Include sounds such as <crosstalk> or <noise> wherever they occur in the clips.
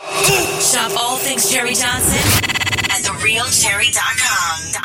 Shop all things Cherie Johnson at therealcherie.com.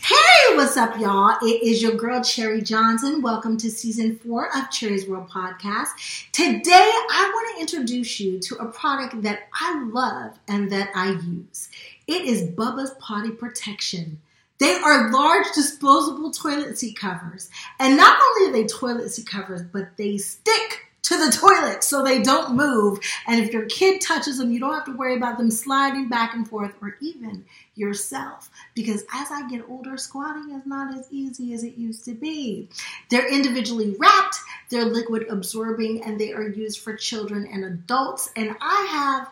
Hey, what's up, y'all? It is your girl Cherie Johnson. Welcome to season four of Cherie's World Podcast. Today, I want to introduce you to a product that I love and that I use. It is Bubba's Potty Protection. They are large disposable toilet seat covers. And not only are they toilet seat covers, but they stick to the <laughs> toilet so they don't move. And if your kid touches them, you don't have to worry about them sliding back and forth or even yourself. Because as I get older, squatting is not as easy as it used to be. They're individually wrapped, they're liquid absorbing, and they are used for children and adults. And I have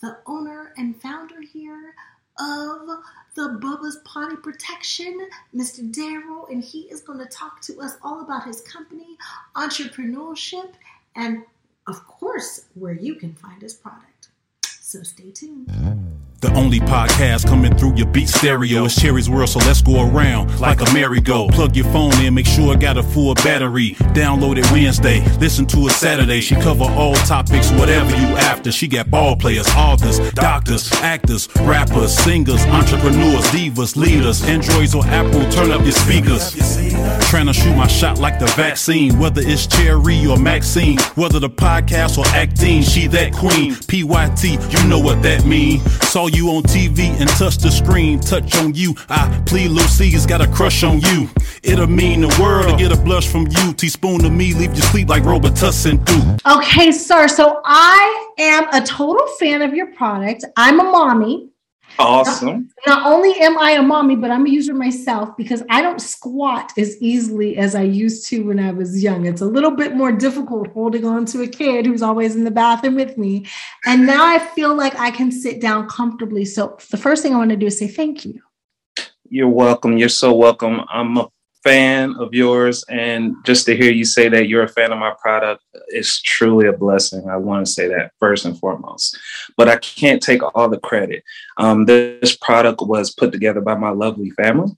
the owner and founder here of the Bubba's Potty Protection, Mr. Darryl, and he is going to talk to us all about his company, entrepreneurship, and of course, where you can find his product. So stay tuned. The only podcast coming through your beat stereo is Cherie's World, so let's go around like a merry-go. Plug your phone in, make sure it got a full battery. Download it Wednesday, listen to it Saturday. She cover all topics, whatever you after. She got ball players, authors, doctors, actors, rappers, singers, entrepreneurs, divas, leaders, Androids or Apple. Turn up your speakers. Trying to shoot my shot like the vaccine, whether it's Cherie or Maxine, whether the podcast or acting. She that queen, PYT, you know what that mean. Saw you on TV and touch the screen, touch on you. I plead Lucy's got a crush on you. It'll mean the world to get a blush from you. Teaspoon to me, leave you sleep like Robitussin do. Okay, sir. So I am a total fan of your product. I'm a mommy. Awesome. Not only am I a mommy, but I'm a user myself because I don't squat as easily as I used to when I was young. It's a little bit more difficult holding on to a kid who's always in the bathroom with me. And now I feel like I can sit down comfortably. So the first thing I want to do is say thank you. You're welcome. You're so welcome. I'm a fan of yours. And just to hear you say that you're a fan of my product is truly a blessing. I want to say that first and foremost. But I can't take all the credit. Um, this product was put together by my lovely family.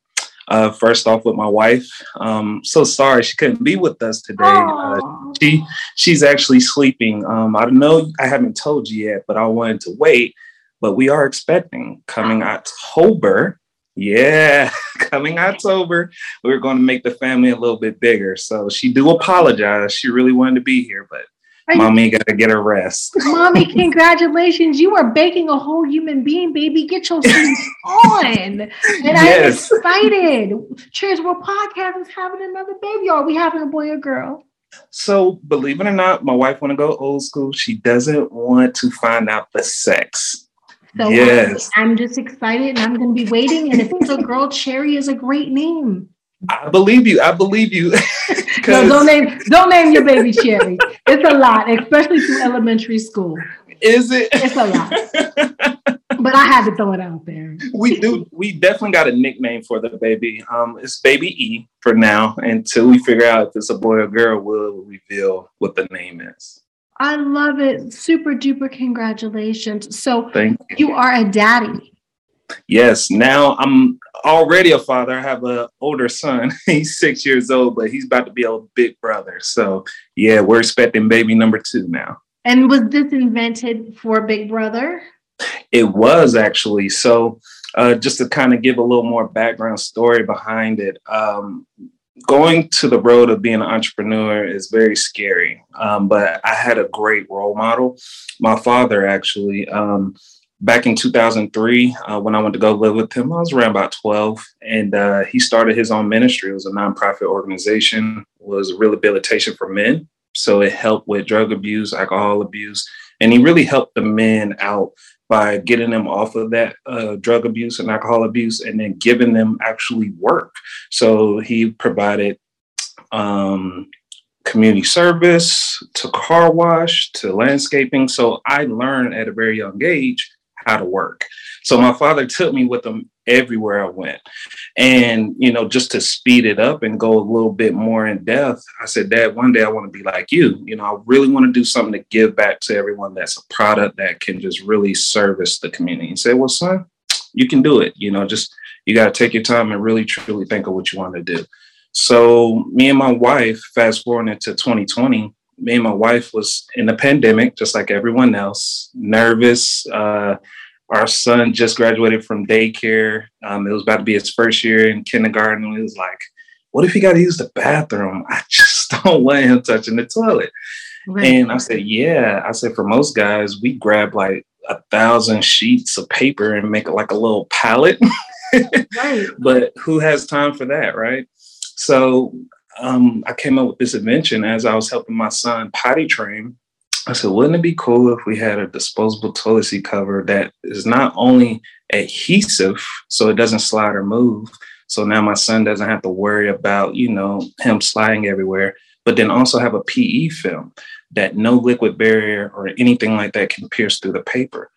Uh, first off, with my wife. Um, so sorry she couldn't be with us today. Uh, she she's actually sleeping. Um, I know I haven't told you yet, but I wanted to wait. But we are expecting coming October. Yeah, <laughs> coming October, we're going to make the family a little bit bigger. So she do apologize. She really wanted to be here, but Are you- mommy got to get her rest. <laughs> Mommy, congratulations. You are baking a whole human being, baby. Get your sleeves <laughs> on. And Yes. I'm excited. Cherie's World Podcast is having another baby. Are we having a boy or girl? So believe it or not, my wife want to go old school. She doesn't want to find out the sex. So Yes. I'm just excited and I'm going to be waiting. And if it's a girl, Cherie is a great name. I believe you. I believe you. <laughs> No, don't name don't name your baby Cherie. It's a lot, especially through elementary school. is it? It's a lot. <laughs> But I had to throw it out there. we do. We definitely got a nickname for the baby. Um, it's Baby E for now. Until we figure out if it's a boy or girl, we'll reveal what the name is. I love it. Super duper congratulations. So Thank you. you are a daddy. Yes. Now I'm already a father. I have an older son. <laughs> he's six years old, but he's about to be a big brother. So yeah, we're expecting baby number two now. And was this invented for Big Brother? It was actually. So, uh, just to kind of give a little more background story behind it, um, going to the road of being an entrepreneur is very scary. Um, but I had a great role model. My father actually. Um, back in 2003 uh, when i went to go live with him i was around about 12 and uh, he started his own ministry it was a nonprofit organization was rehabilitation for men so it helped with drug abuse alcohol abuse and he really helped the men out by getting them off of that uh, drug abuse and alcohol abuse and then giving them actually work so he provided um, community service to car wash to landscaping so i learned at a very young age how to work. So my father took me with him everywhere I went. And, you know, just to speed it up and go a little bit more in depth, I said, Dad, one day I want to be like you. You know, I really want to do something to give back to everyone that's a product that can just really service the community. And said, Well, son, you can do it. You know, just you got to take your time and really truly think of what you want to do. So me and my wife, fast forward into 2020, me and my wife was in the pandemic, just like everyone else, nervous. Uh, our son just graduated from daycare. Um, it was about to be his first year in kindergarten. He was like, what if he got to use the bathroom? I just <laughs> don't want him touching the toilet. Right. And I said, yeah. I said, for most guys, we grab like a thousand sheets of paper and make it like a little palette. <laughs> right. But who has time for that, right? So um, I came up with this invention as I was helping my son potty train. I said, wouldn't it be cool if we had a disposable toilet seat cover that is not only adhesive so it doesn't slide or move. So now my son doesn't have to worry about, you know, him sliding everywhere, but then also have a PE film that no liquid barrier or anything like that can pierce through the paper.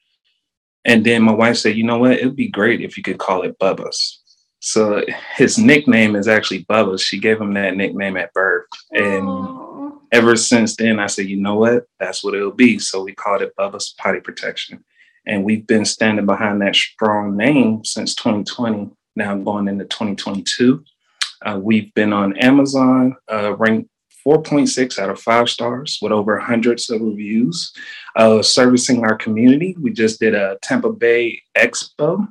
And then my wife said, you know what? It'd be great if you could call it Bubba's. So his nickname is actually Bubba. She gave him that nickname at birth. And. Ever since then, I said, you know what? That's what it'll be. So we called it Bubba's Potty Protection. And we've been standing behind that strong name since 2020, now going into 2022. Uh, we've been on Amazon, uh, ranked 4.6 out of five stars with over hundreds of reviews. Uh, servicing our community, we just did a Tampa Bay Expo.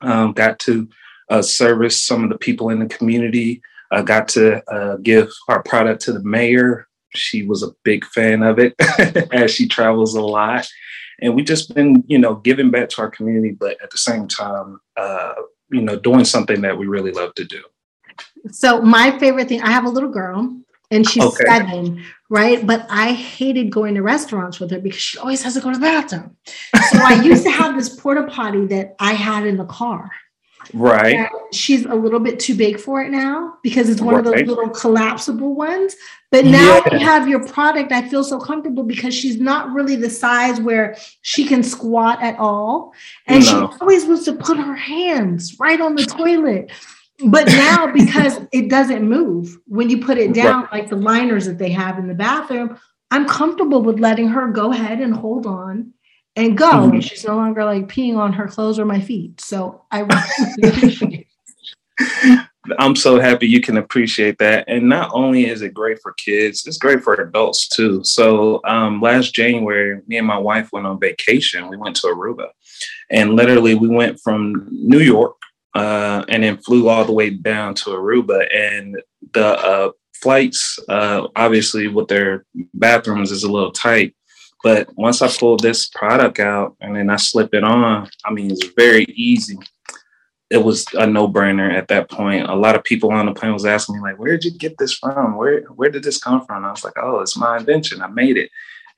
Um, got to uh, service some of the people in the community. I got to uh, give our product to the mayor. She was a big fan of it <laughs> as she travels a lot. And we just been, you know, giving back to our community, but at the same time, uh, you know, doing something that we really love to do. So my favorite thing, I have a little girl and she's okay. seven, right? But I hated going to restaurants with her because she always has to go to the bathroom. So I used to have this porta potty that I had in the car. Right. She's a little bit too big for it now because it's one right. of those little collapsible ones. But now yeah. you have your product. I feel so comfortable because she's not really the size where she can squat at all. And no. she always wants to put her hands right on the toilet. But now, <laughs> because it doesn't move when you put it down, right. like the liners that they have in the bathroom, I'm comfortable with letting her go ahead and hold on and go. Mm-hmm. She's no longer like peeing on her clothes or my feet. So I really appreciate <laughs> I'm so happy you can appreciate that. And not only is it great for kids, it's great for adults too. So um, last January, me and my wife went on vacation. We went to Aruba. And literally, we went from New York uh, and then flew all the way down to Aruba. And the uh, flights, uh, obviously, with their bathrooms, is a little tight. But once I pulled this product out and then I slip it on, I mean, it's very easy. It was a no-brainer at that point. A lot of people on the plane was asking me, like, where did you get this from? Where where did this come from? I was like, oh, it's my invention. I made it.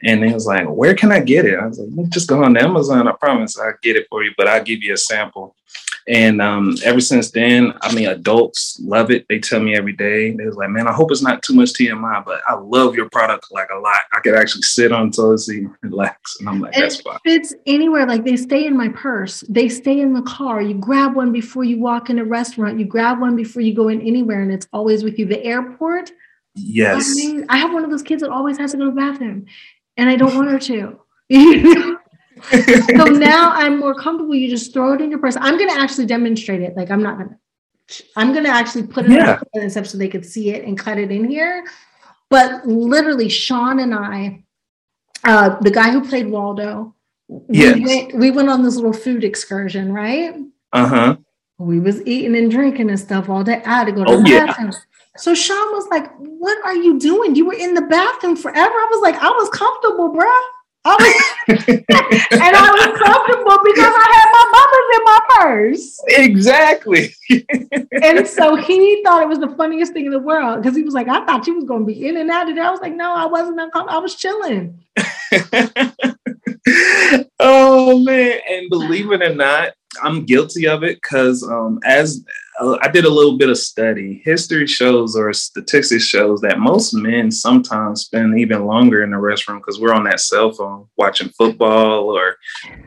And he was like, where can I get it? I was like, just go on Amazon. I promise I'll get it for you, but I'll give you a sample. And um, ever since then, I mean, adults love it. They tell me every day. They're like, man, I hope it's not too much TMI, but I love your product like a lot. I could actually sit on toilet seat and <laughs> relax. And I'm like, that's fine. It fits anywhere. Like they stay in my purse. They stay in the car. You grab one before you walk in a restaurant. You grab one before you go in anywhere, and it's always with you. The airport. Yes. I, mean, I have one of those kids that always has to go to the bathroom, and I don't want her to. <laughs> so <laughs> now I'm more comfortable. You just throw it in your purse. I'm going to actually demonstrate it. Like I'm not going to. I'm going to actually put it yeah. in stuff so they could see it and cut it in here. But literally, Shawn and I, uh, the guy who played Waldo, yes. we, went, we went on this little food excursion, right? Uh huh. We was eating and drinking and stuff all day. I had to go to oh, the bathroom. So Shawn was like, What are you doing? You were in the bathroom forever. I was like, I was comfortable, bruh. I was, <laughs> and I was comfortable because I had my mamas in my purse. Exactly. and so he thought it was the funniest thing in the world because he was like, I thought you was going to be in and out of there. I was like, no, I wasn't uncomfortable. I was chilling. <laughs> oh man! And believe it or not, I'm guilty of it because um, as uh, I did a little bit of study, history shows or statistics shows that most men sometimes spend even longer in the restroom because we're on that cell phone watching football or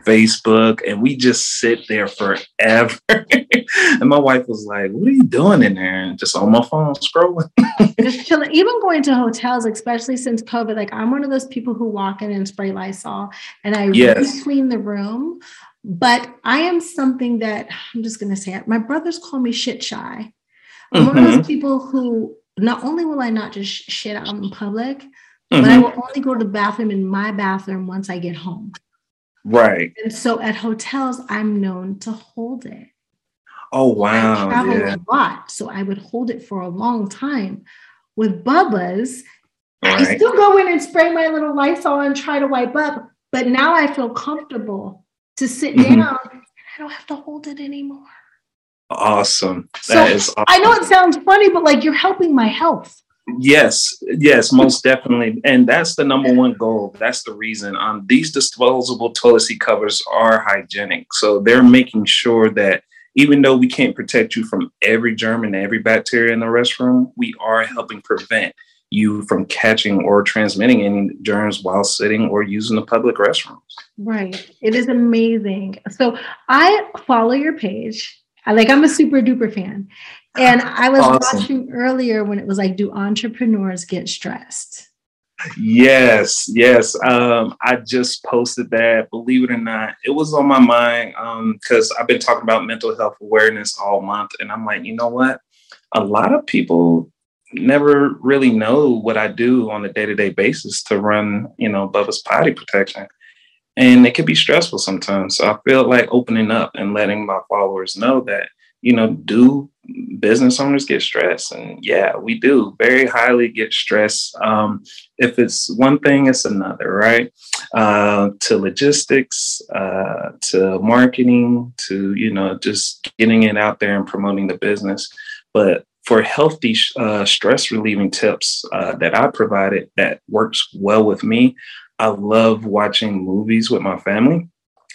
Facebook, and we just sit there forever. <laughs> and my wife was like, "What are you doing in there?" And just on my phone scrolling. <laughs> just chilling. Even going to hotels, especially since COVID, like I'm one of those people who walk in and spray Lysol, and I yes. really clean the room but I am something that I'm just going to say it. My brothers call me shit shy. I'm mm-hmm. one of those mm-hmm. people who not only will I not just shit out in public, mm-hmm. but I mm-hmm. will only go to the bathroom in my bathroom once I get home. Right. And so at hotels, I'm known to hold it. Oh wow! I travel yeah. a lot, so I would hold it for a long time. With Bubba's, right. I still go in and spray my little Lysol and try to wipe up, but now I feel comfortable to sit mm-hmm. down. I don't have to hold it anymore. Awesome. That so, is awesome. I know it sounds funny, but like you're helping my health. Yes, yes, most definitely. And that's the number one goal. That's the reason. Um, these disposable toilet seat covers are hygienic. So they're making sure that even though we can't protect you from every germ and every bacteria in the restroom, we are helping prevent you from catching or transmitting any germs while sitting or using the public restrooms. Right. It is amazing. So I follow your page. I like I'm a super duper fan. And I was awesome. watching earlier when it was like, do entrepreneurs get stressed? Yes, yes. Um, I just posted that. Believe it or not, it was on my mind because um, I've been talking about mental health awareness all month, and I'm like, you know what? A lot of people never really know what I do on a day to day basis to run, you know, Bubba's potty protection. And it can be stressful sometimes. So I feel like opening up and letting my followers know that, you know, do business owners get stressed? And yeah, we do very highly get stressed. Um, if it's one thing, it's another, right? Uh, to logistics, uh, to marketing, to, you know, just getting it out there and promoting the business. But for healthy uh, stress relieving tips uh, that I provided that works well with me, I love watching movies with my family.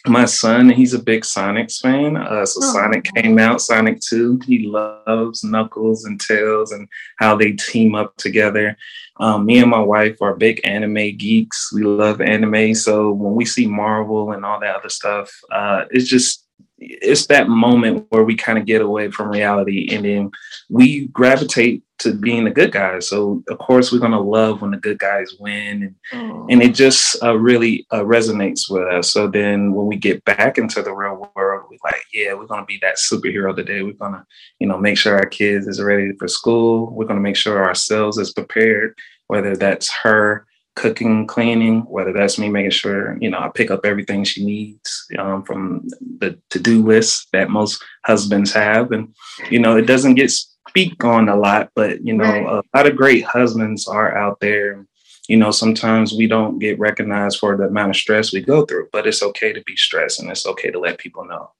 My son, he's a big Sonics fan. Uh, so oh. Sonic came out, Sonic 2. He loves Knuckles and Tails and how they team up together. Um, me and my wife are big anime geeks. We love anime. So when we see Marvel and all that other stuff, uh, it's just it's that moment where we kind of get away from reality and then we gravitate to being the good guys. So of course we're gonna love when the good guys win, and, and it just uh, really uh, resonates with us. So then when we get back into the real world, we're like, yeah, we're gonna be that superhero today. We're gonna, you know, make sure our kids is ready for school. We're gonna make sure ourselves is prepared, whether that's her cooking, cleaning, whether that's me making sure, you know, I pick up everything she needs um, from the to-do list that most husbands have. And, you know, it doesn't get speak on a lot, but, you know, right. a lot of great husbands are out there. You know, sometimes we don't get recognized for the amount of stress we go through, but it's okay to be stressed and it's okay to let people know.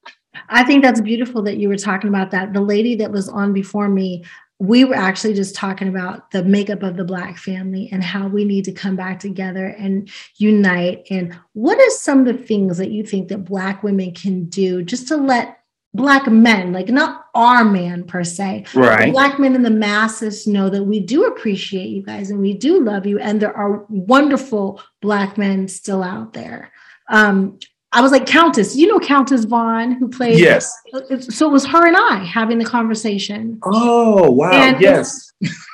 I think that's beautiful that you were talking about that. The lady that was on before me we were actually just talking about the makeup of the black family and how we need to come back together and unite. And what are some of the things that you think that black women can do just to let black men like not our man per se right. Black men in the masses know that we do appreciate you guys and we do love you and there are wonderful black men still out there. Um, I was like, Countess, you know Countess Vaughn, who played. Yes. So it was her and I having the conversation. Oh, wow. And yes.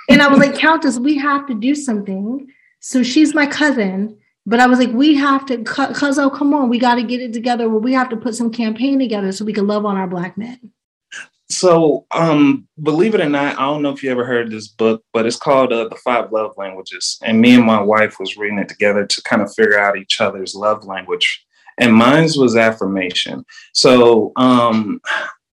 and I was like, Countess, we have to do something. So she's my cousin. But I was like, we have to, cuz oh, come on, we got to get it together. Where we have to put some campaign together so we can love on our black men. So, um, believe it or not, I don't know if you ever heard this book, but it's called uh, The Five Love Languages. And me and my wife was reading it together to kind of figure out each other's love language and mine's was affirmation. So um,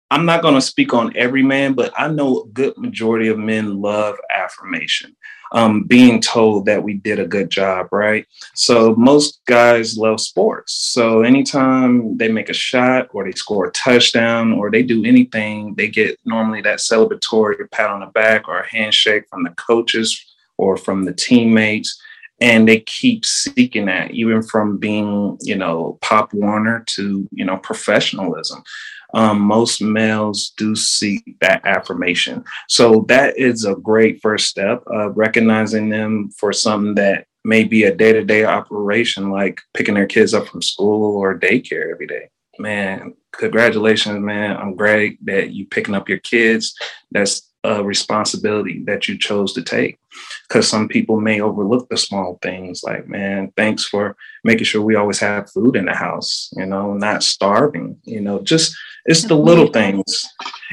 I'm not going to speak on every man, but I know a good majority of men love affirmation. Um, being told that we did a good job, right? So most guys love sports. So anytime they make a shot or they score a touchdown or they do anything, they get normally that celebratory pat on the back or a handshake from the coaches or from the teammates. And they keep seeking that, even from being, you know, Pop Warner to, you know, professionalism um, most males do seek that affirmation. So that is a great first step of recognizing them for something that may be a day to day operation, like picking their kids up from school or daycare every day. Man, congratulations, man. I'm great that you picking up your kids. That's a responsibility that you chose to take. Because some people may overlook the small things like man thanks for making sure we always have food in the house you know not starving you know just it's the little things.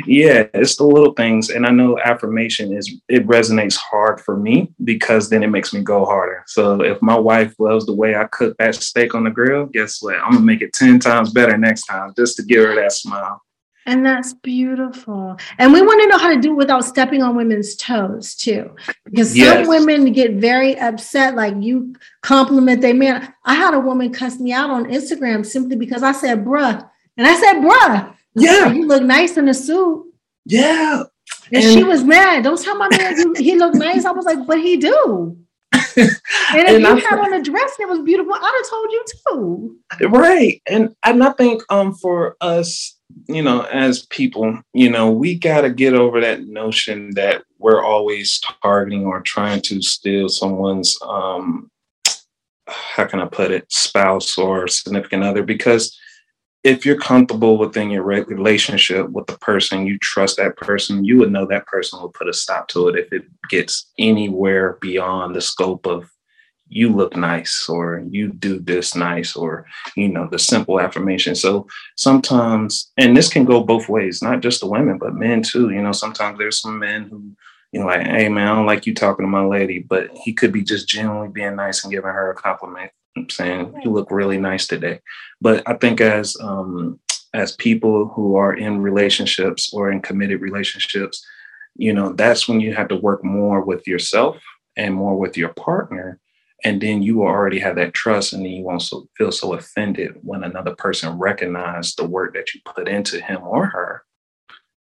Yeah it's the little things and i know affirmation is it resonates hard for me because then it makes me go harder. So if my wife loves the way i cook that steak on the grill guess what? I'm gonna make it 10 times better next time just to give her that smile and that's beautiful. And we want to know how to do it without stepping on women's toes too. Because yes. some women get very upset, like you compliment their man. I had a woman cuss me out on Instagram simply because I said bruh. And I said, bruh, yeah, you look nice in a suit. Yeah. And, and she was mad. Don't tell my man he looked nice. I was like, but he do. <laughs> and if and you I, had on a dress that was beautiful, I'd have told you too. Right. And and I think um for us you know, as people, you know, we got to get over that notion that we're always targeting or trying to steal someone's, um, how can I put it, spouse or significant other. Because if you're comfortable within your relationship with the person, you trust that person, you would know that person will put a stop to it if it gets anywhere beyond the scope of you look nice or you do this nice or you know the simple affirmation. So sometimes and this can go both ways not just the women but men too. You know sometimes there's some men who you know like hey man i don't like you talking to my lady but he could be just genuinely being nice and giving her a compliment I'm saying you look really nice today. But i think as um as people who are in relationships or in committed relationships you know that's when you have to work more with yourself and more with your partner and then you will already have that trust and then you won't so, feel so offended when another person recognizes the work that you put into him or her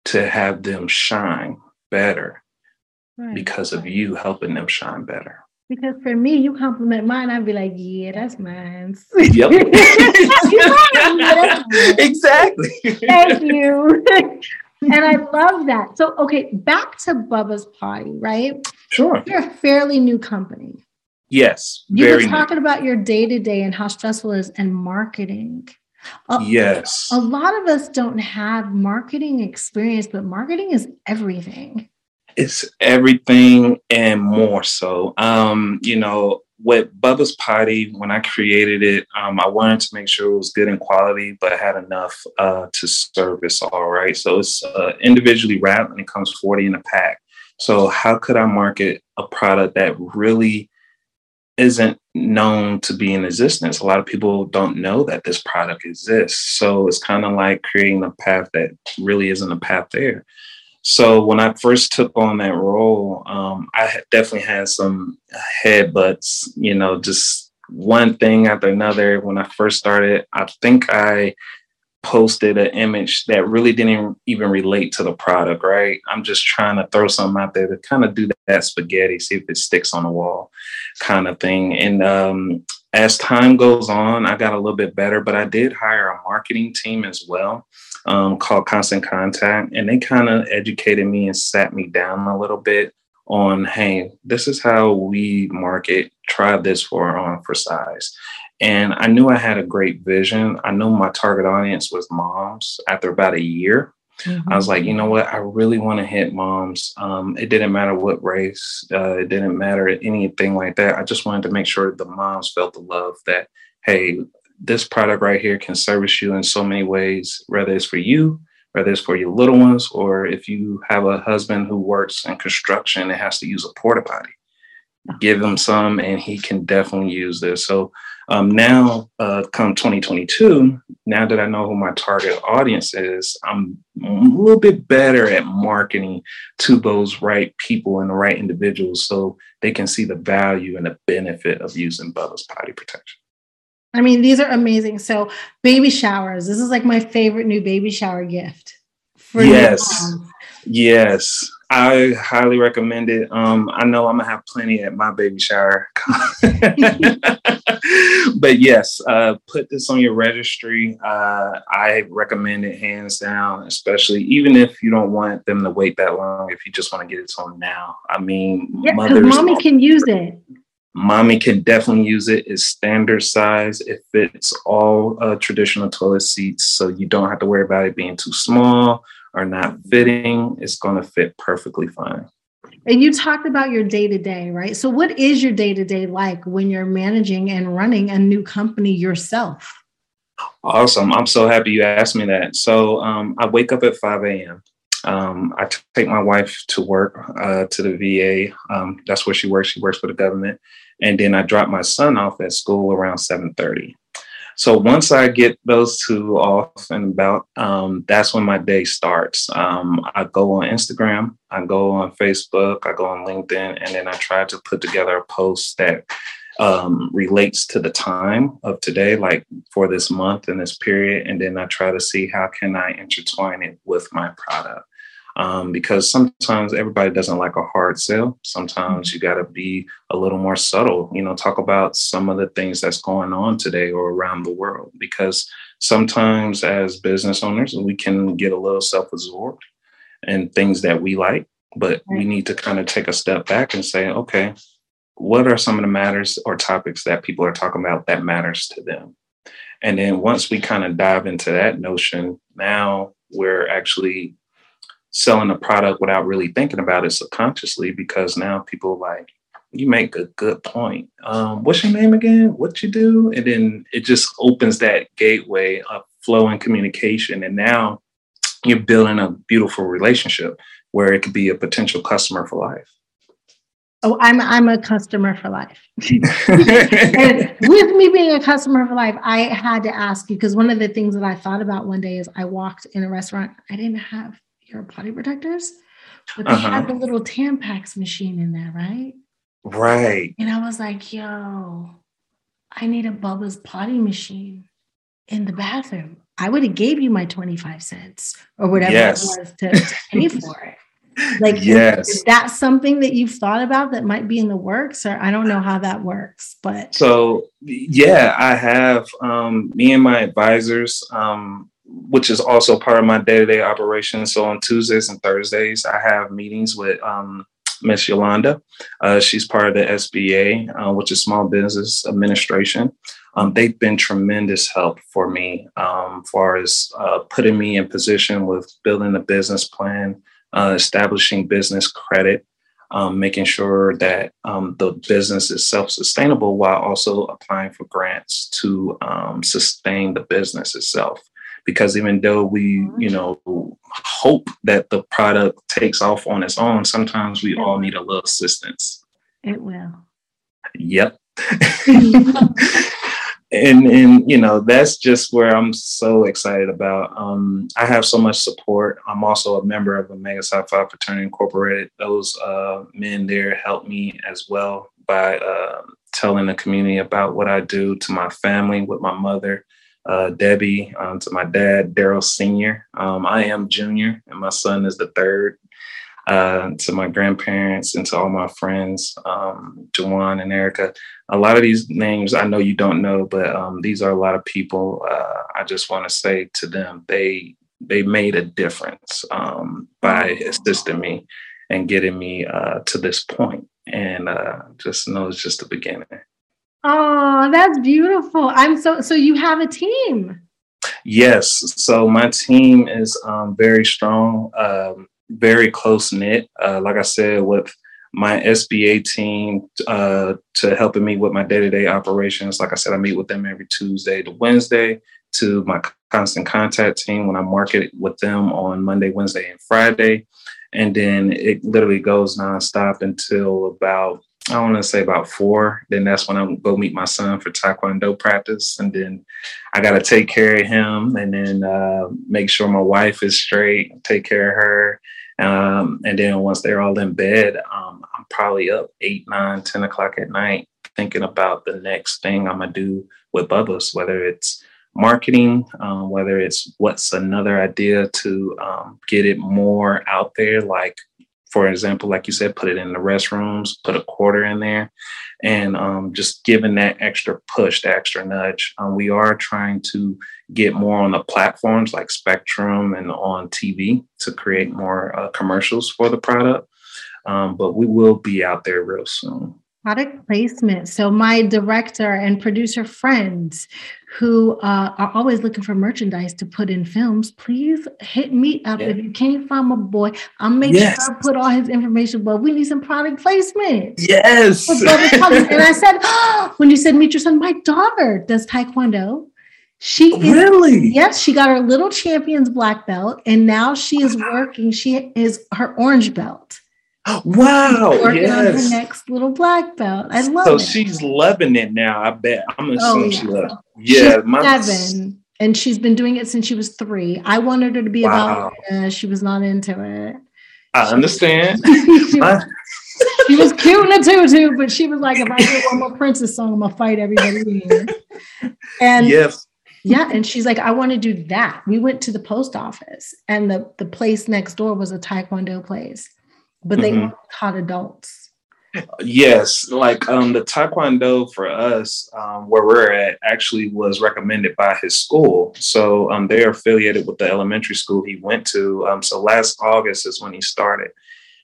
to have them shine better right. because of you helping them shine better because for me, you compliment mine, I'd be like, yeah, that's mine. <laughs> Yep. <laughs> exactly. Thank you. and I love that. So, okay, back to Bubba's Potty, right? Sure. You're a fairly new company. Yes. You were talking new. about your day to day and how stressful it is and marketing. A, yes. A lot of us don't have marketing experience, but marketing is everything. It's everything and more so. Um, you know, with Bubba's Potty, when I created it, um, I wanted to make sure it was good in quality, but had enough uh, to service all right. So it's uh, individually wrapped and it comes 40 in a pack. So, how could I market a product that really isn't known to be in existence. A lot of people don't know that this product exists. So it's kind of like creating a path that really isn't a path there. So when I first took on that role, um, I definitely had some headbutts, you know, just one thing after another. When I first started, I think I posted an image that really didn't even relate to the product, right? I'm just trying to throw something out there to kind of do that spaghetti, see if it sticks on the wall kind of thing. And um, as time goes on, I got a little bit better, but I did hire a marketing team as well um, called Constant Contact. And they kind of educated me and sat me down a little bit on hey this is how we market try this for on for size and I knew I had a great vision. I knew my target audience was moms after about a year. Mm-hmm. I was like, you know what? I really want to hit moms. Um, it didn't matter what race, uh, it didn't matter anything like that. I just wanted to make sure the moms felt the love that, hey, this product right here can service you in so many ways, whether it's for you, whether it's for your little ones, or if you have a husband who works in construction and has to use a porta potty, give him some and he can definitely use this. So um, now, uh, come 2022, now that I know who my target audience is, I'm a little bit better at marketing to those right people and the right individuals so they can see the value and the benefit of using Bubba's potty protection. I mean, these are amazing. So, baby showers. This is like my favorite new baby shower gift. yes. Yes. I highly recommend it. Um, I know I'm gonna have plenty at my baby shower. <laughs> but yes, uh, put this on your registry. Uh, I recommend it hands down, especially even if you don't want them to wait that long. If you just want to get it on now, I mean, yeah, mommy can use it. Mommy can definitely use it. It's standard size. It fits all uh, traditional toilet seats, so you don't have to worry about it being too small or not fitting. It's going to fit perfectly fine. And you talked about your day to day, right? So, what is your day to day like when you're managing and running a new company yourself? Awesome. I'm so happy you asked me that. So, um, I wake up at 5 a.m. Um, I take my wife to work uh, to the VA. Um, that's where she works. She works for the government. And then I drop my son off at school around 7:30. So once I get those two off and about, um, that's when my day starts. Um, I go on Instagram, I go on Facebook, I go on LinkedIn, and then I try to put together a post that um, relates to the time of today, like for this month and this period. And then I try to see how can I intertwine it with my product um, because sometimes everybody doesn't like a hard sell. Sometimes you got to be a little more subtle, you know, talk about some of the things that's going on today or around the world. Because sometimes as business owners, we can get a little self absorbed in things that we like, but we need to kind of take a step back and say, okay, what are some of the matters or topics that people are talking about that matters to them? And then once we kind of dive into that notion, now we're actually selling a product without really thinking about it subconsciously because now people like you make a good point um, what's your name again what you do and then it just opens that gateway of flow and communication and now you're building a beautiful relationship where it could be a potential customer for life Oh, I'm I'm a customer for life. <laughs> and with me being a customer for life, I had to ask you because one of the things that I thought about one day is I walked in a restaurant. I didn't have your potty protectors, but they uh-huh. had the little Tampax machine in there, right? Right. And I was like, yo, I need a Bubba's potty machine in the bathroom. I would have gave you my 25 cents or whatever yes. it was to, to pay for it. <laughs> Like, yes. is, is that something that you've thought about that might be in the works, or I don't know how that works, but so yeah, I have. Um, me and my advisors, um, which is also part of my day-to-day operation. So on Tuesdays and Thursdays, I have meetings with um, Miss Yolanda. Uh, she's part of the SBA, uh, which is Small Business Administration. Um, they've been tremendous help for me, um, far as uh, putting me in position with building a business plan, uh, establishing business credit, um, making sure that um, the business is self-sustainable while also applying for grants to um, sustain the business itself because even though we you know hope that the product takes off on its own sometimes we all need a little assistance. It will. Yep. <laughs> And and you know that's just where i'm so excited about. Um, i have so much support. I'm also a member of Omega Psi Phi fraternity incorporated. Those uh, men there help me as well by uh, telling the community about what i do to my family with my mother uh, Debbie, um, to my dad, Darryl Sr. Um, I am junior, and my son is the third. Uh, to my grandparents and to all my friends, um, Jawan and Erica. A lot of these names I know you don't know, but um, these are a lot of people. Uh, I just want to say to them, they they made a difference um, by assisting me and getting me uh, to this point. And uh, just know it's just the beginning. Oh, that's beautiful. I'm so so you have a team. Yes. So my team is um, very strong, um, very close knit. Uh, like I said, with my SBA team uh, to helping me with my day to day operations. Like I said, I meet with them every Tuesday to Wednesday. To my constant contact team when I market with them on Monday, Wednesday, and Friday. And then it literally goes nonstop until about I want to say about four. Then that's when I'm go meet my son for Taekwondo practice, and then I got to take care of him, and then uh, make sure my wife is straight, take care of her, um, and then once they're all in bed, um, I'm probably up eight, nine, 10 o'clock at night, thinking about the next thing I'm gonna do with Bubba's, whether it's marketing, um, whether it's what's another idea to um, get it more out there, like for example, like you said, put it in the restrooms, put a quarter in there, and um, just giving that extra push, the extra nudge. Um, we are trying to get more on the platforms like Spectrum and on TV to create more uh, commercials for the product. Um, but we will be out there real soon. Product placement. So, my director and producer friends who uh, are always looking for merchandise to put in films, please hit me up. Yeah. If you can't find my boy, I'll make yes. sure I put all his information, but we need some product placement. Yes. and I said, oh, <gasps> when you said meet your son, my daughter does Taekwondo. She is, really yes, she got her little champions black belt, and now she is working. She is her orange belt. <gasps> Wow! Working yes. on her next little black belt. I love so it. So she's loving it now. I bet. I'm assuming oh, she loves. Yeah, my, seven, and she's been doing it since she was three. I wanted her to be wow. about. she was not into it. I she, understand. <laughs> she, was, <laughs> she was cute in a tutu, but she was like, "If I get one more princess song, I'm gonna fight everybody here." And yes. Yeah, and she's like, I want to do that. We went to the post office, and the the place next door was a taekwondo place but they mm-hmm. taught adults. Yes, like um, the Taekwondo for us, um, where we're at, actually was recommended by his school. So um, they're affiliated with the elementary school he went to. Um, so last August is when he started.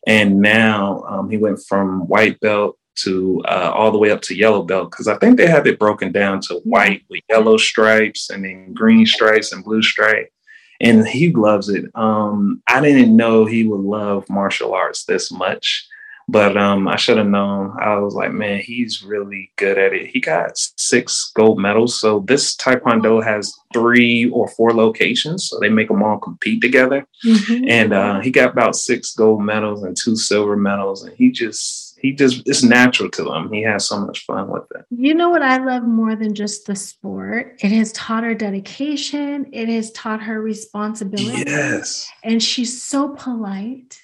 And now um, he went from white belt to uh, all the way up to yellow belt because I think they have it broken down to white with yellow stripes and then green stripes and blue stripe and he loves it. Um, I didn't know he would love martial arts this much, but um, I should have known. I was like, man, he's really good at it. He got six gold medals. So this Taekwondo has three or four locations, so they make them all compete together. Mm-hmm. And uh, he got about six gold medals and two silver medals, and he just he just it's natural to him. He has so much fun with it. You know what I love more than just the sport? It has taught her dedication. It has taught her responsibility. Yes. And she's so polite.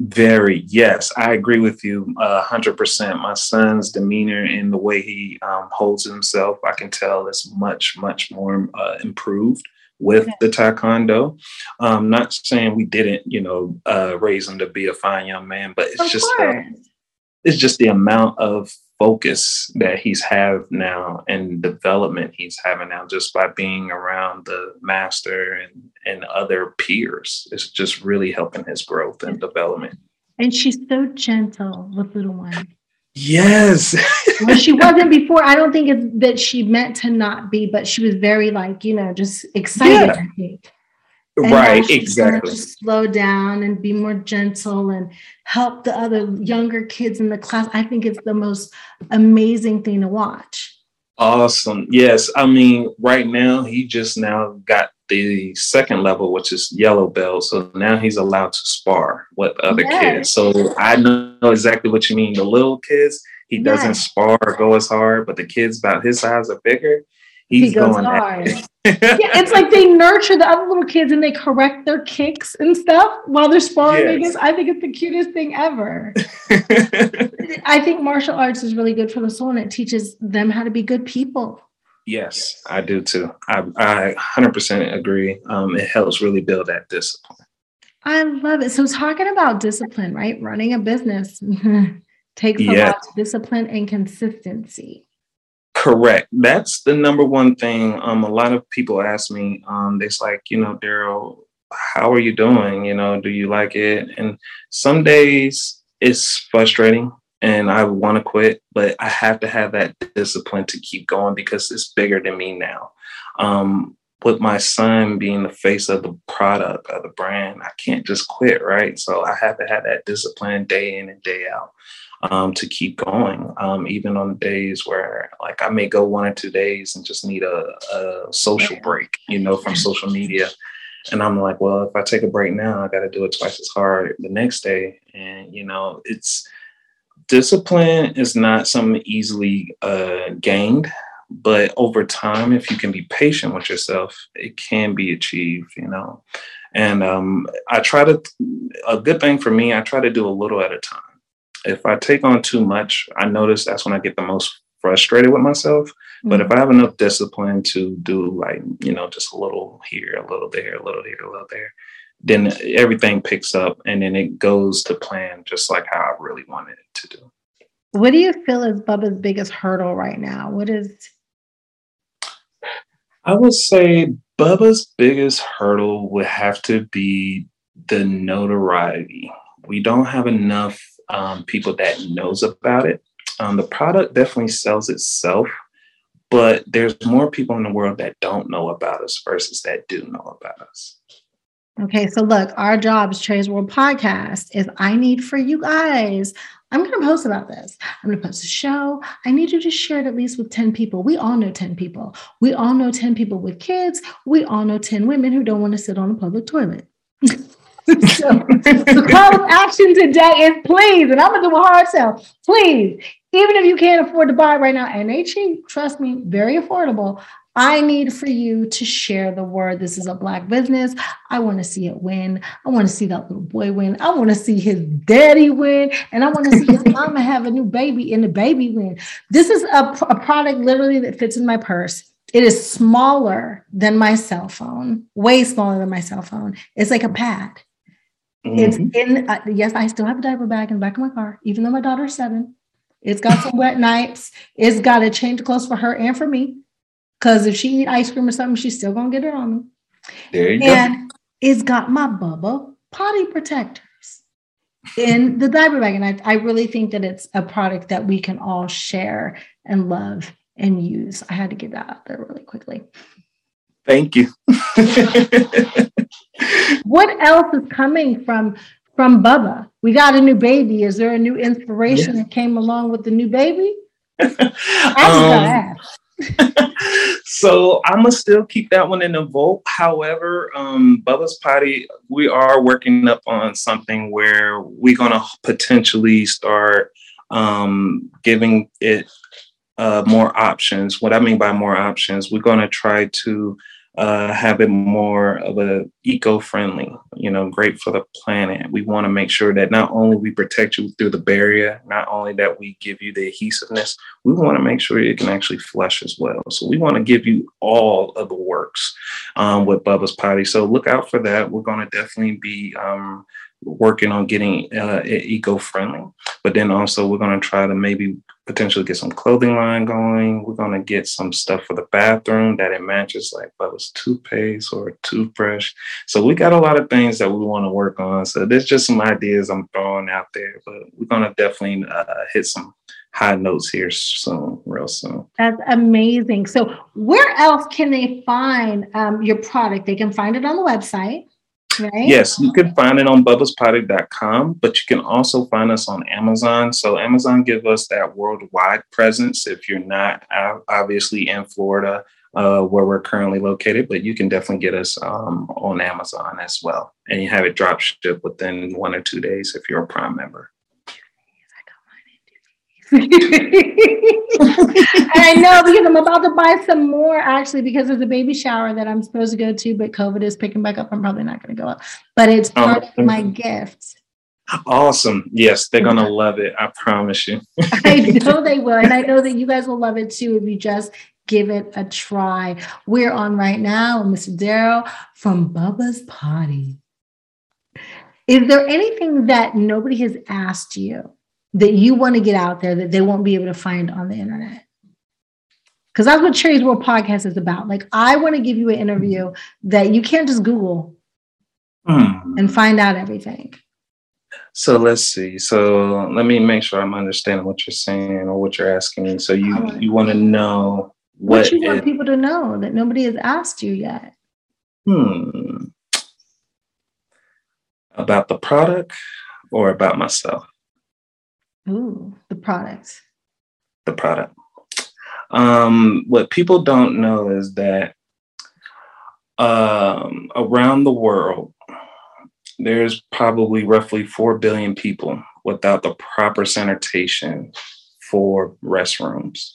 Very, yes, I agree with you a hundred percent. My son's demeanor and the way he um, holds himself, I can tell is much, much more uh, improved with the taekwondo. Um, not saying we didn't, you know, uh, raise him to be a fine young man, but it's of just it's just the amount of focus that he's have now and development he's having now just by being around the master and, and other peers. It's just really helping his growth and development. And she's so gentle with little one. Yes. <laughs> well, she wasn't before. I don't think it's that she meant to not be, but she was very like, you know, just excited, yeah. I think. And right, exactly. slow down and be more gentle and help the other younger kids in the class. I think it's the most amazing thing to watch. Awesome. Yes. I mean, right now he just now got the second level, which is yellow belt. So now he's allowed to spar with other yes. kids. So I know exactly what you mean. The little kids, he doesn't yes. spar or go as hard, but the kids about his size are bigger he goes hard. <laughs> <laughs> yeah, it's like they nurture the other little kids and they correct their kicks and stuff while they're sparring. Yes. I think it's the cutest thing ever. <laughs> I think martial arts is really good for the soul and it teaches them how to be good people. Yes, I do too. I, I 100% agree. Um, it helps really build that discipline. I love it. So, talking about discipline, right? Running a business takes a lot of discipline and consistency. Correct. That's the number one thing. Um, a lot of people ask me, um, it's like, you know, Darryl, how are you doing? You know, do you like it? And some days it's frustrating and I want to quit, but I have to have that discipline to keep going because it's bigger than me now. Um, with my son being the face of the product of the brand, I can't just quit, right? So I have to have that discipline day in and day out um, to keep going, um, even on days where like I may go one or two days and just need a, a social break, you know, from social media. And I'm like, well, if I take a break now, I got to do it twice as hard the next day. And, you know, it's discipline is not something easily uh, gained, but over time, if you can be patient with yourself, it can be achieved, you know. And um, I try to, a good thing for me, I try to do a little at a time. If I take on too much, I notice that's when I get the most frustrated with myself. Mm-hmm. But if mm-hmm. I have enough discipline to do like, you know, just a little here, a little there, a little here, a little there, then everything picks up and then it goes to plan just like how I really wanted it to do. What do you feel is Bubba's biggest hurdle right now? What is I would say Bubba's biggest hurdle would have to be the notoriety. We don't have enough um, people that knows about it. Um, the product definitely sells itself, but there's more people in the world that don't know about us versus that do know about us. Okay, so look, our job as Cherie's World Podcast is I need for you guys I'm going to post about this. I'm going to post a show. I need you to share it at least with 10 people. We all know 10 people. We all know 10 people with kids. We all know 10 women who don't want to sit on a public toilet. So the call of action today is please, and I'm to do a hard sell. Please, even if you can't afford to buy right now, and they cheap, trust me, very affordable. I need for you to share the word. This is a Black business. I want to see it win. I want to see that little boy win. I want to see his daddy win. And I want to see his mama have a new baby and the baby win. This is a, a product literally that fits in my purse. It is smaller than my cell phone, way smaller than my cell phone. It's like a pad. Mm-hmm. It's in, uh, yes, I still have a diaper bag in the back of my car, even though my daughter's seven. It's got some wet nights. It's got a change of clothes for her and for me. Because if she eat ice cream or something, she's still gonna get it on me. There you go. and go. it's got my Bubba potty protectors in the diaper bag. And I, I really think that it's a product that we can all share and love and use. I had to get that out there really quickly. Thank you. <laughs> what else is coming from from Bubba? We got a new baby. Is there a new inspiration yes. that came along with the new baby? <laughs> um, <laughs> so I'm gonna still keep that one in the vault. However, um, Bubba's Potty, we are working up on something where we're gonna potentially start um, giving it uh, more options. What I mean by more options, we're gonna try to uh, have it more of a eco-friendly, you know, great for the planet. We want to make sure that not only we protect you through the barrier, not only that we give you the adhesiveness, we want to make sure it can actually flush as well. So we want to give you all of the works um, with Bubba's Potty. So look out for that. We're going to definitely be um, working on getting uh, eco-friendly, but then also we're going to try to maybe potentially get some clothing line going. We're gonna get some stuff for the bathroom that it matches, like Bubba's toothpaste or a toothbrush. So we got a lot of things that we want to work on. So there's just some ideas I'm throwing out there, but we're gonna definitely uh, hit some high notes here soon, real soon. That's amazing. So where else can they find um, your product? They can find it on the website. Right? Yes, you can find it on bubbaspotty.com, but you can also find us on Amazon. So Amazon give us that worldwide presence if you're not obviously in Florida, uh, where we're currently located, but you can definitely get us um, on Amazon as well. And you have it drop shipped within one or two days if you're a Prime member. <laughs> I know because I'm about to buy some more actually because there's a baby shower that I'm supposed to go to, but COVID is picking back up. I'm probably not going to go up, but it's oh, part of my gift. Awesome. Yes, they're going to love it. I promise you. <laughs> I know <laughs> they will. And I know that you guys will love it too if you just give it a try. We're on right now with Mr. Darryl from Bubba's Potty. Is there anything that nobody has asked you that you want to get out there that they won't be able to find on the internet. Because that's what Cherie's World podcast is about. Like, I want to give you an interview that you can't just Google hmm. and find out everything. So let's see. So let me make sure I'm understanding what you're saying or what you're asking. So you you want to know what, what you want it, people to know that nobody has asked you yet. Hmm. About the product or about myself? Ooh, the product. The product. Um, what people don't know is that um, around the world, there's probably roughly 4 billion people without the proper sanitation for restrooms.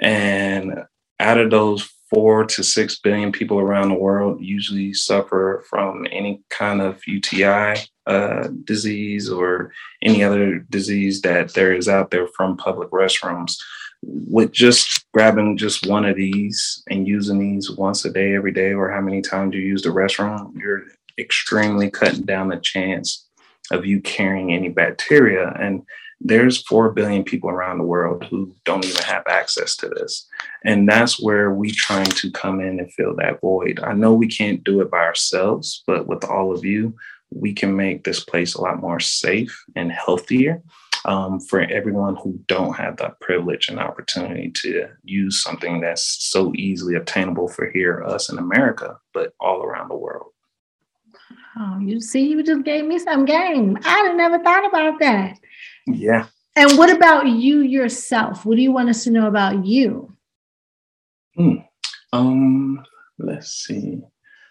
And out of those four to six billion people around the world usually suffer from any kind of UTI uh, disease or any other disease that there is out there from public restrooms. With just grabbing just one of these and using these once a day, every day, or how many times you use the restroom, you're extremely cutting down the chance of you carrying any bacteria. And there's 4 billion people around the world who don't even have access to this. And that's where we trying to come in and fill that void. I know we can't do it by ourselves, but with all of you, we can make this place a lot more safe and healthier um, for everyone who don't have that privilege and opportunity to use something that's so easily obtainable for here, us in America, but all around the world. Oh, you see, you just gave me some game. I had never thought about that. Yeah. And what about you yourself? What do you want us to know about you? Hmm. Um, let's see.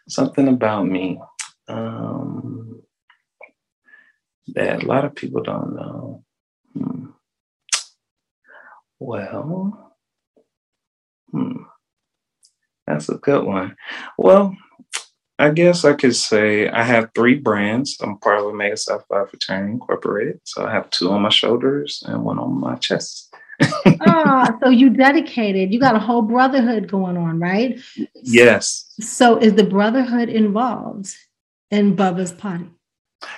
Something about me um, that a lot of people don't know. Hmm. Well, hmm. That's a good one. Well, I guess I could say I have three brands. I'm part of Omega Psi Phi Fraternity Incorporated. So I have two on my shoulders and one on my chest. <laughs> ah, so you dedicated. You got a whole brotherhood going on, right? Yes. So is the brotherhood involved in Bubba's Potty?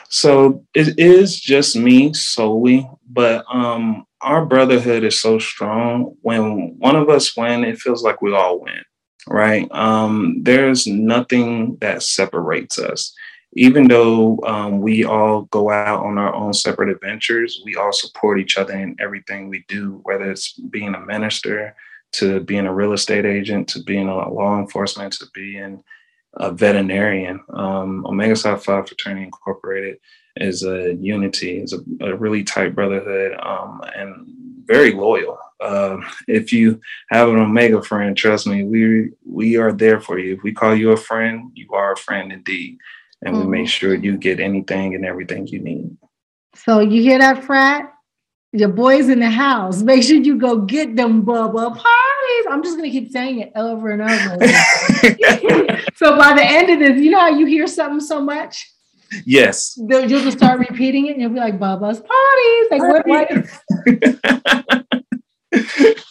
So it is just me solely, but um our brotherhood is so strong. When one of us win, it feels like we all win right? Um, there's nothing that separates us. Even though um, we all go out on our own separate adventures, we all support each other in everything we do, whether it's being a minister, to being a real estate agent, to being a law enforcement, to being a veterinarian. Um, Omega Psi Phi Fraternity Incorporated is a unity, is a, a really tight brotherhood, um, and very loyal. Uh, if you have an Omega friend, trust me, we we are there for you. If we call you a friend, you are a friend indeed, and mm-hmm. we make sure you get anything and everything you need. So you hear that, frat? Your boys in the house. Make sure you go get them bub bubble parties. I'm just gonna keep saying it over and over. so by the end of this, you know how you hear something so much Yes. You'll just start repeating it and you'll be like, Bubba's parties. Like, what? <laughs>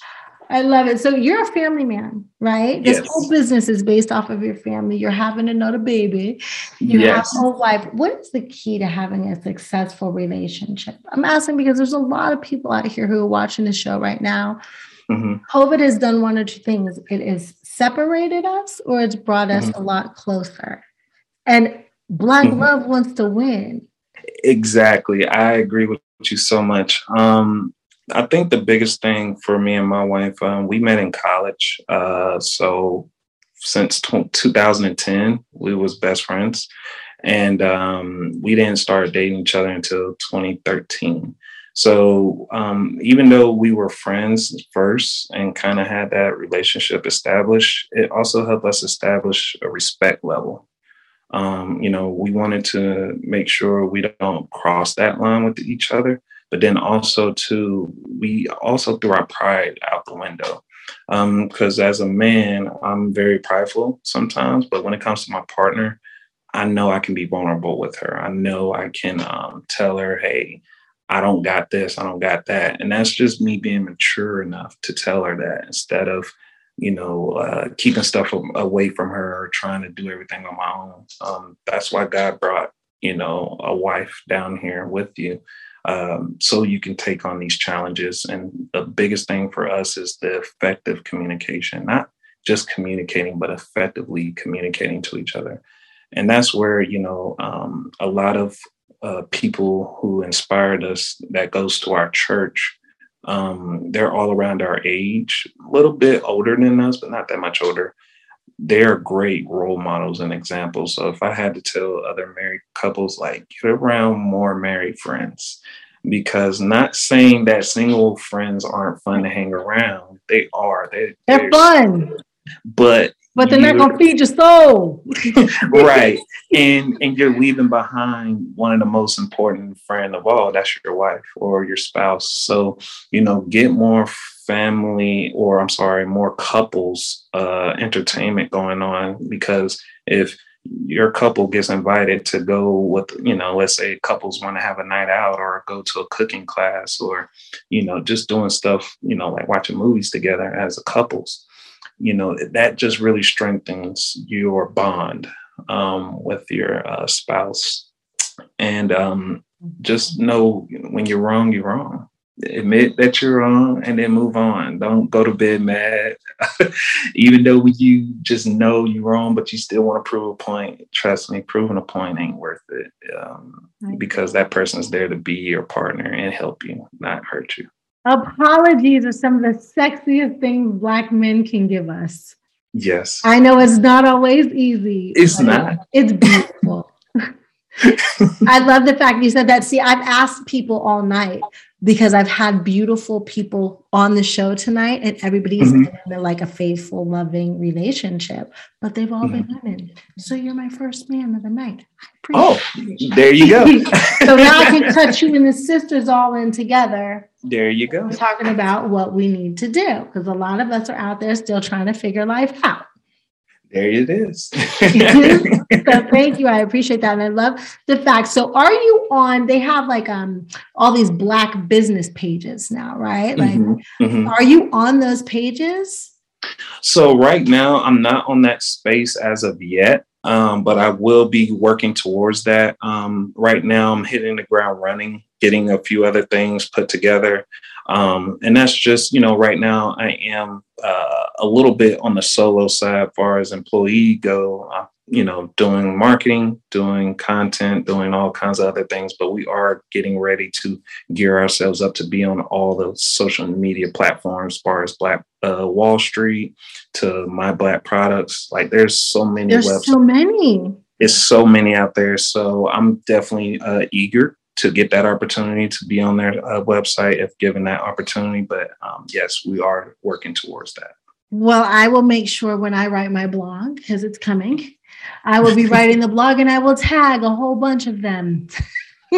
I love it. So you're a family man, right? This whole business is based off of your family. You're having another baby. You yes. have a whole life. What is the key to having a successful relationship? I'm asking because there's a lot of people out here who are watching the show right now. Mm-hmm. COVID has done one or two things. It has separated us or it's brought us mm-hmm. a lot closer. And Black mm-hmm. love wants to win. Exactly. I agree with you so much. Um, I think the biggest thing for me and my wife, um, we met in college. Uh, so since t- 2010, we was best friends, and um, we didn't start dating each other until 2013. So um, even though we were friends first and kind of had that relationship established, it also helped us establish a respect level. Um, you know, we wanted to make sure we don't cross that line with each other, but then also to we also threw our pride out the window. Because um, as a man, I'm very prideful sometimes, but when it comes to my partner, I know I can be vulnerable with her. I know I can um, tell her, hey, I don't got this, I don't got that. And that's just me being mature enough to tell her that instead of you know, uh, keeping stuff away from her or trying to do everything on my own. Um, that's why God brought, you know, a wife down here with you. Um, so you can take on these challenges. And the biggest thing for us is the effective communication, not just communicating, but effectively communicating to each other. And that's where, you know, um, a lot of uh, people who inspired us that goes to our church um, they're all around our age, a little bit older than us, but not that much older. They're great role models and examples. So if I had to tell other married couples, like get around more married friends, because not saying that single friends aren't fun to hang around, they are. They, they're, they're fun. But but they're not going to feed your soul. <laughs> <laughs> right. And and you're leaving behind one of the most important friend of all, that's your wife or your spouse. So, you know, get more family or I'm sorry, more couples uh entertainment going on because if your couple gets invited to go with you know let's say couples want to have a night out or go to a cooking class or you know just doing stuff you know like watching movies together as a couples you know that just really strengthens your bond um, with your uh, spouse and um, just know when you're wrong you're wrong admit that you're wrong and then move on. Don't go to bed mad. <laughs> Even though you just know you're wrong, but you still want to prove a point. Trust me, proving a point ain't worth it um, because that person is there to be your partner and help you, not hurt you. Apologies are some of the sexiest things Black men can give us. Yes. I know it's not always easy. It's not. It's beautiful. <laughs> I love the fact you said that. See, I've asked people all night because I've had beautiful people on the show tonight, and everybody's mm-hmm. in like a faithful, loving relationship, but they've all mm-hmm. been women. So you're my first man of the night. Oh, there you go. <laughs> so now I can <laughs> cut you and the sisters all in together. There you go. talking about what we need to do because a lot of us are out there still trying to figure life out there it is. <laughs> so <laughs> thank you. I appreciate that. And I love the fact. So are you on, they have like um all these black business pages now, right? Like mm-hmm, mm-hmm. are you on those pages? So right now I'm not on that space as of yet. Um, but I will be working towards that. Um, right now, I'm hitting the ground running, getting a few other things put together. Um, and that's just, you know, right now I am uh, a little bit on the solo side, as far as employee go, uh, you know, doing marketing, doing content, doing all kinds of other things. But we are getting ready to gear ourselves up to be on all the social media platforms, as far as Black uh, Wall Street to My Black Products. Like there's so many. There's websites. so many. It's so many out there. So I'm definitely uh, eager to get that opportunity to be on their uh, website if given that opportunity. But um, yes, we are working towards that. Well, I will make sure when I write my blog, because it's coming, I will be writing the blog and I will tag a whole bunch of them.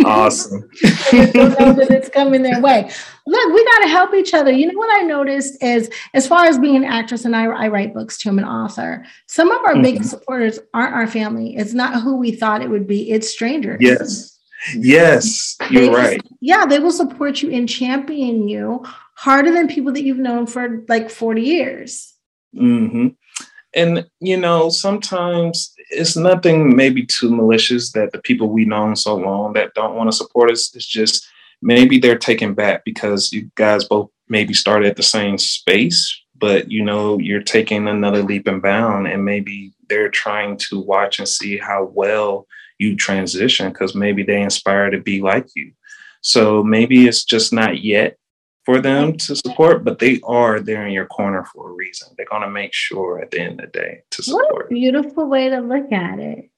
Awesome. <laughs> that it's coming their way. Look, we got to help each other. You know what I noticed is, as far as being an actress, and I, I write books too, I'm an author. Some of our mm-hmm. biggest supporters aren't our family. It's not who we thought it would be. It's strangers. Yes. Yes, you're they right. yeah, they will support you and champion you harder than people that you've known for like 40 years. Mm-hmm. And, you know, sometimes it's nothing maybe too malicious that the people we known so long that don't want to support us. It's just maybe they're taken back because you guys both maybe started at the same space, but, you know, you're taking another leap and bound and maybe they're trying to watch and see how well you transition because maybe they inspire to be like you. So maybe it's just not yet for them to support, but they are there in your corner for a reason. They're going to make sure at the end of the day to support. What a beautiful way to look at it.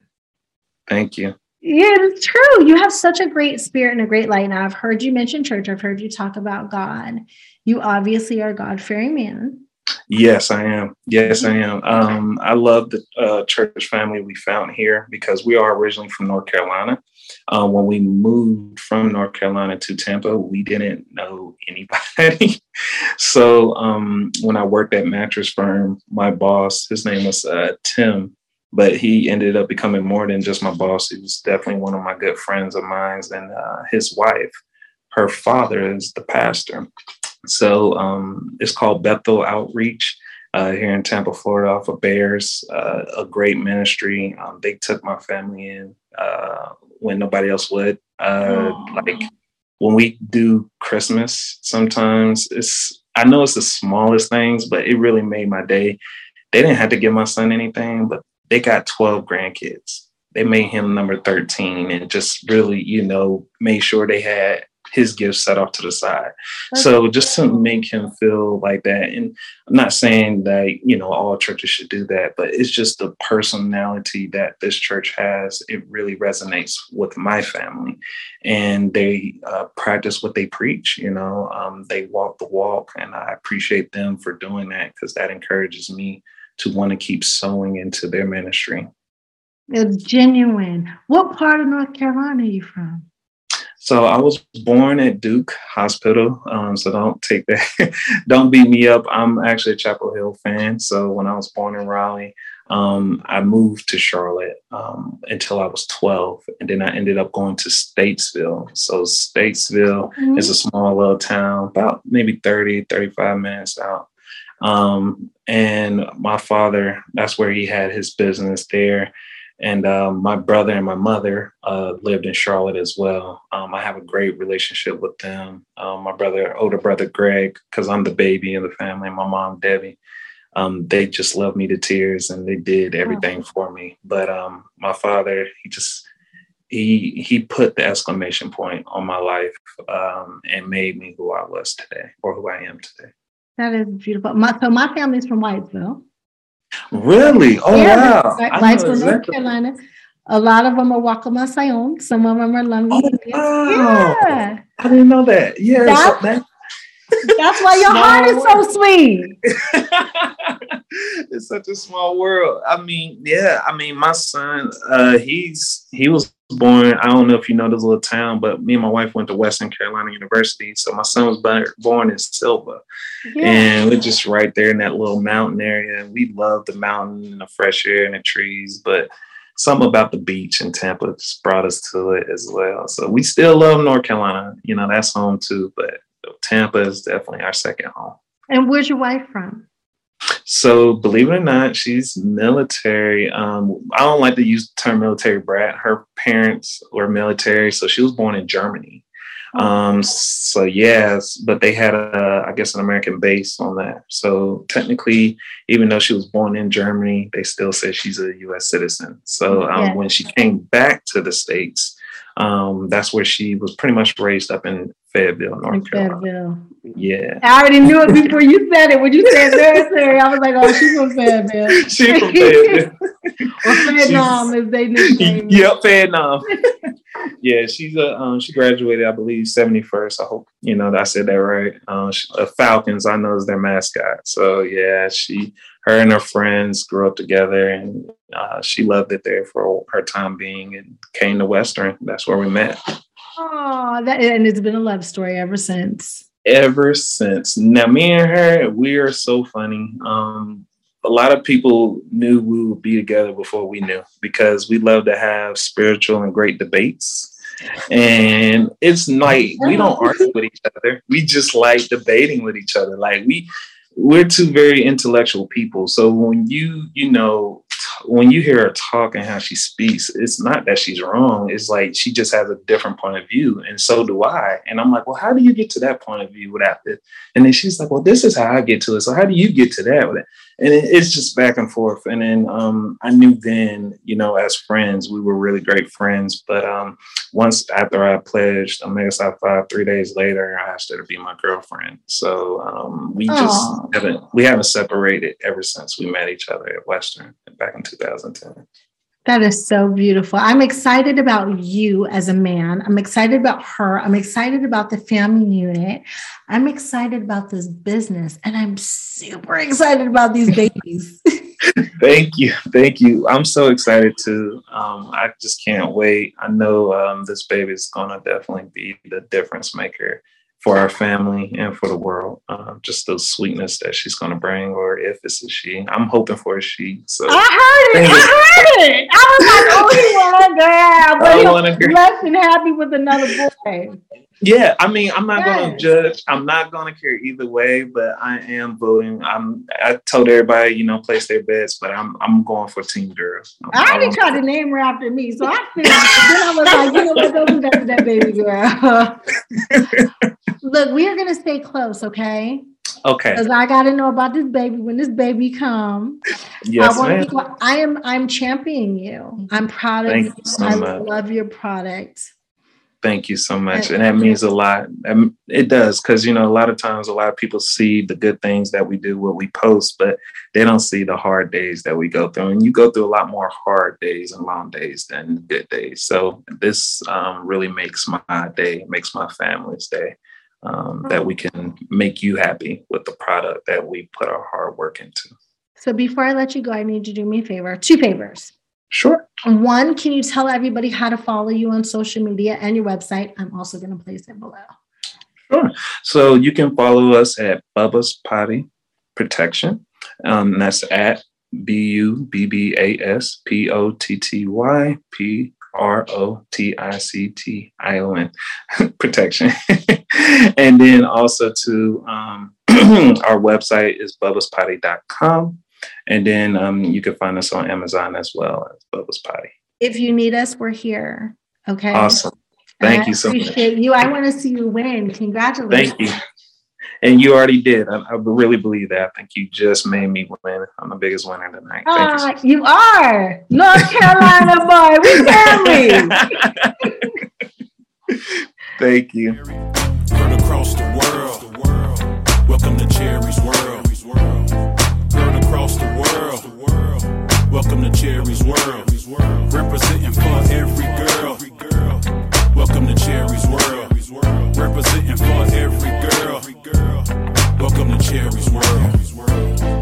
Thank you. Yeah, it's true. You have such a great spirit and a great light. Now, I've heard you mention church. I've heard you talk about God. You obviously are a God fearing man. Yes, I am. Yes, I am. Um, I love the uh, church family we found here because we are originally from North Carolina. Uh, when we moved from North Carolina to Tampa, we didn't know anybody. <laughs> so um, when I worked at Mattress Firm, my boss, his name was uh, Tim, but he ended up becoming more than just my boss. He was definitely one of my good friends of mine, and uh, his wife, her father is the pastor. So um, it's called Bethel Outreach uh, here in Tampa, Florida, off of Bearss. Uh, a great ministry. Um, they took my family in uh, when nobody else would. Uh, like when we do Christmas, sometimes it's I know it's the smallest things, but it really made my day. They didn't have to give my son anything, but they got 12 grandkids. They made him number 13 and just really, you know, made sure they had his gifts set off to the side. So just to make him feel like that, and I'm not saying that you know all churches should do that, but it's just the personality that this church has. It really resonates with my family, and they uh, practice what they preach. You know, um, they walk the walk, and I appreciate them for doing that because that encourages me to want to keep sowing into their ministry. It's genuine. What part of North Carolina are you from? So I was born at Duke Hospital. Um, so don't take that, <laughs> don't beat me up. I'm actually a Chapel Hill fan. So when I was born in Raleigh, um, I moved to Charlotte um, until I was 12. And then I ended up going to Statesville. So Statesville mm-hmm. is a small little town, about maybe 30, 35 minutes out. Um, and my father, that's where he had his business there. And um, my brother and my mother uh, lived in Charlotte as well. Um, I have a great relationship with them. Um, my brother, older brother Greg, because I'm the baby in the family, and my mom Debbie. Um, they just love me to tears, and they did everything for me. But um, my father, he just he he put the exclamation point on my life um, and made me who I was today, or who I am today. That is beautiful. My, so my family's from Whitesville. Really? Oh yeah, wow! Whitesville, exactly. North Carolina. A lot of them are Waccamaw Siouan. Some of them are London. Oh, wow. Yeah. I didn't know that. Yeah. That's, that, that's why your heart is so sweet. <laughs> it's such a small world. I mean, yeah. I mean, my son, uh, he's he was born. I don't know if you know this little town, but me and my wife went to Western Carolina University. So my son was born in Sylva, yeah. and we're just right there in that little mountain area. And we love the mountain and the fresh air and the trees, but something about the beach in Tampa just brought us to it as well. So we still love North Carolina. You know, that's home too, but Tampa is definitely our second home. And where's your wife from? So, believe it or not, she's military. Um, I don't like to use the term military brat. Her parents were military, so she was born in Germany. Oh. Um, so yes, but they had a, I guess, an American base on that. So technically, even though she was born in Germany, they still say she's a U.S. citizen. So um, yeah. when she came back to the states, um, that's where she was pretty much raised up in Fayetteville, North in Carolina. Fayetteville. Yeah. I already knew it before you said it. When you said military, I was like, oh, she's from Fayetteville. <laughs> she's from Fayetteville. or Fayetteville, as they nickname <laughs> Yep, Fayetteville. yeah, she's a um, she graduated, I believe, seventy first. I hope you know I said that right. Um, she, uh, Falcons, I know is their mascot. So yeah, she, her and her friends grew up together, and uh, she loved it there for her time being, and came to Western. That's where we met. Oh, that and it's been a love story ever since. Ever since. Now, me and her, we are so funny. Um, a lot of people knew we would be together before we knew because we love to have spiritual and great debates. And it's like we don't argue with each other. We just like debating with each other. Like we we're two very intellectual people. So when you, you know, when you hear her talk and how she speaks, it's not that she's wrong. It's like she just has a different point of view, and so do I. And I'm like, well, how do you get to that point of view without this? And then she's like, well, this is how I get to it. So how do you get to that? And it's just back and forth. And then um, I knew then, you know, as friends, we were really great friends. But um, once after I pledged Omega Psi Phi, three days later, I asked her to be my girlfriend. So um, we just haven't we haven't separated ever since we met each other at Western back in 2010. That is so beautiful. I'm excited about you as a man. I'm excited about her. I'm excited about the family unit. I'm excited about this business. And I'm super excited about these <laughs> babies. <laughs> Thank you. Thank you. I'm so excited too. Um, I just can't wait. I know um, this baby is going to definitely be the difference maker for our family and for the world. Uh, just the sweetness that she's going to bring, or if it's a she. I'm hoping for a she. So I heard it. I heard it. I was like, oh, he want a girl, but he want a girl. less than happy with another boy. Yeah, I mean, I'm not yes. going to judge. I'm not going to care either way, but I am voting. I'm. I told everybody, you know, place their bets, but I'm. I'm going for Team Girl. I already tried to name her after me, so I <laughs> figured. then I was like, you know what? Don't do that to that baby girl. <laughs> Look, we are going to stay close, okay? Okay. Because I got to know about this baby when this baby comes. Yes, I, ma'am. To, I am. I'm championing you. I'm proud of you. you so I much. love your product. Thank you so much. And that means a lot. It does, because, you know, a lot of times a lot of people see the good things that we do, what we post, but they don't see the hard days that we go through. And you go through a lot more hard days and long days than good days. So this um, really makes my day, makes my family's day um, that we can make you happy with the product that we put our hard work into. So before I let you go, I need you to do me a favor, two favors. Sure. One, can you tell everybody how to follow you on social media and your website? I'm also going to place it below. Sure. So you can follow us at Bubba's Potty Protection. Um, that's at B U B B A S P O T T Y P R O T I C T I O N <laughs> protection. <laughs> and then also to um, <clears throat> our website is bubbaspotty.com. And then um, you can find us on Amazon as well as Bubba's Potty. If you need us, we're here. Okay. Awesome. Thank you so much. Appreciate you. I want to see you win. Congratulations. Thank you. And you already did. I, I, really believe that. I think you just made me win. I'm the biggest winner tonight. Thank uh, you, you are. North Carolina <laughs> boy. We family. <laughs> Thank you. Heard across the world. Welcome to Cherie's World. Welcome to Cherie's World. Representing for every girl. Welcome to Cherie's World. Representing for every girl. Welcome to Cherie's World.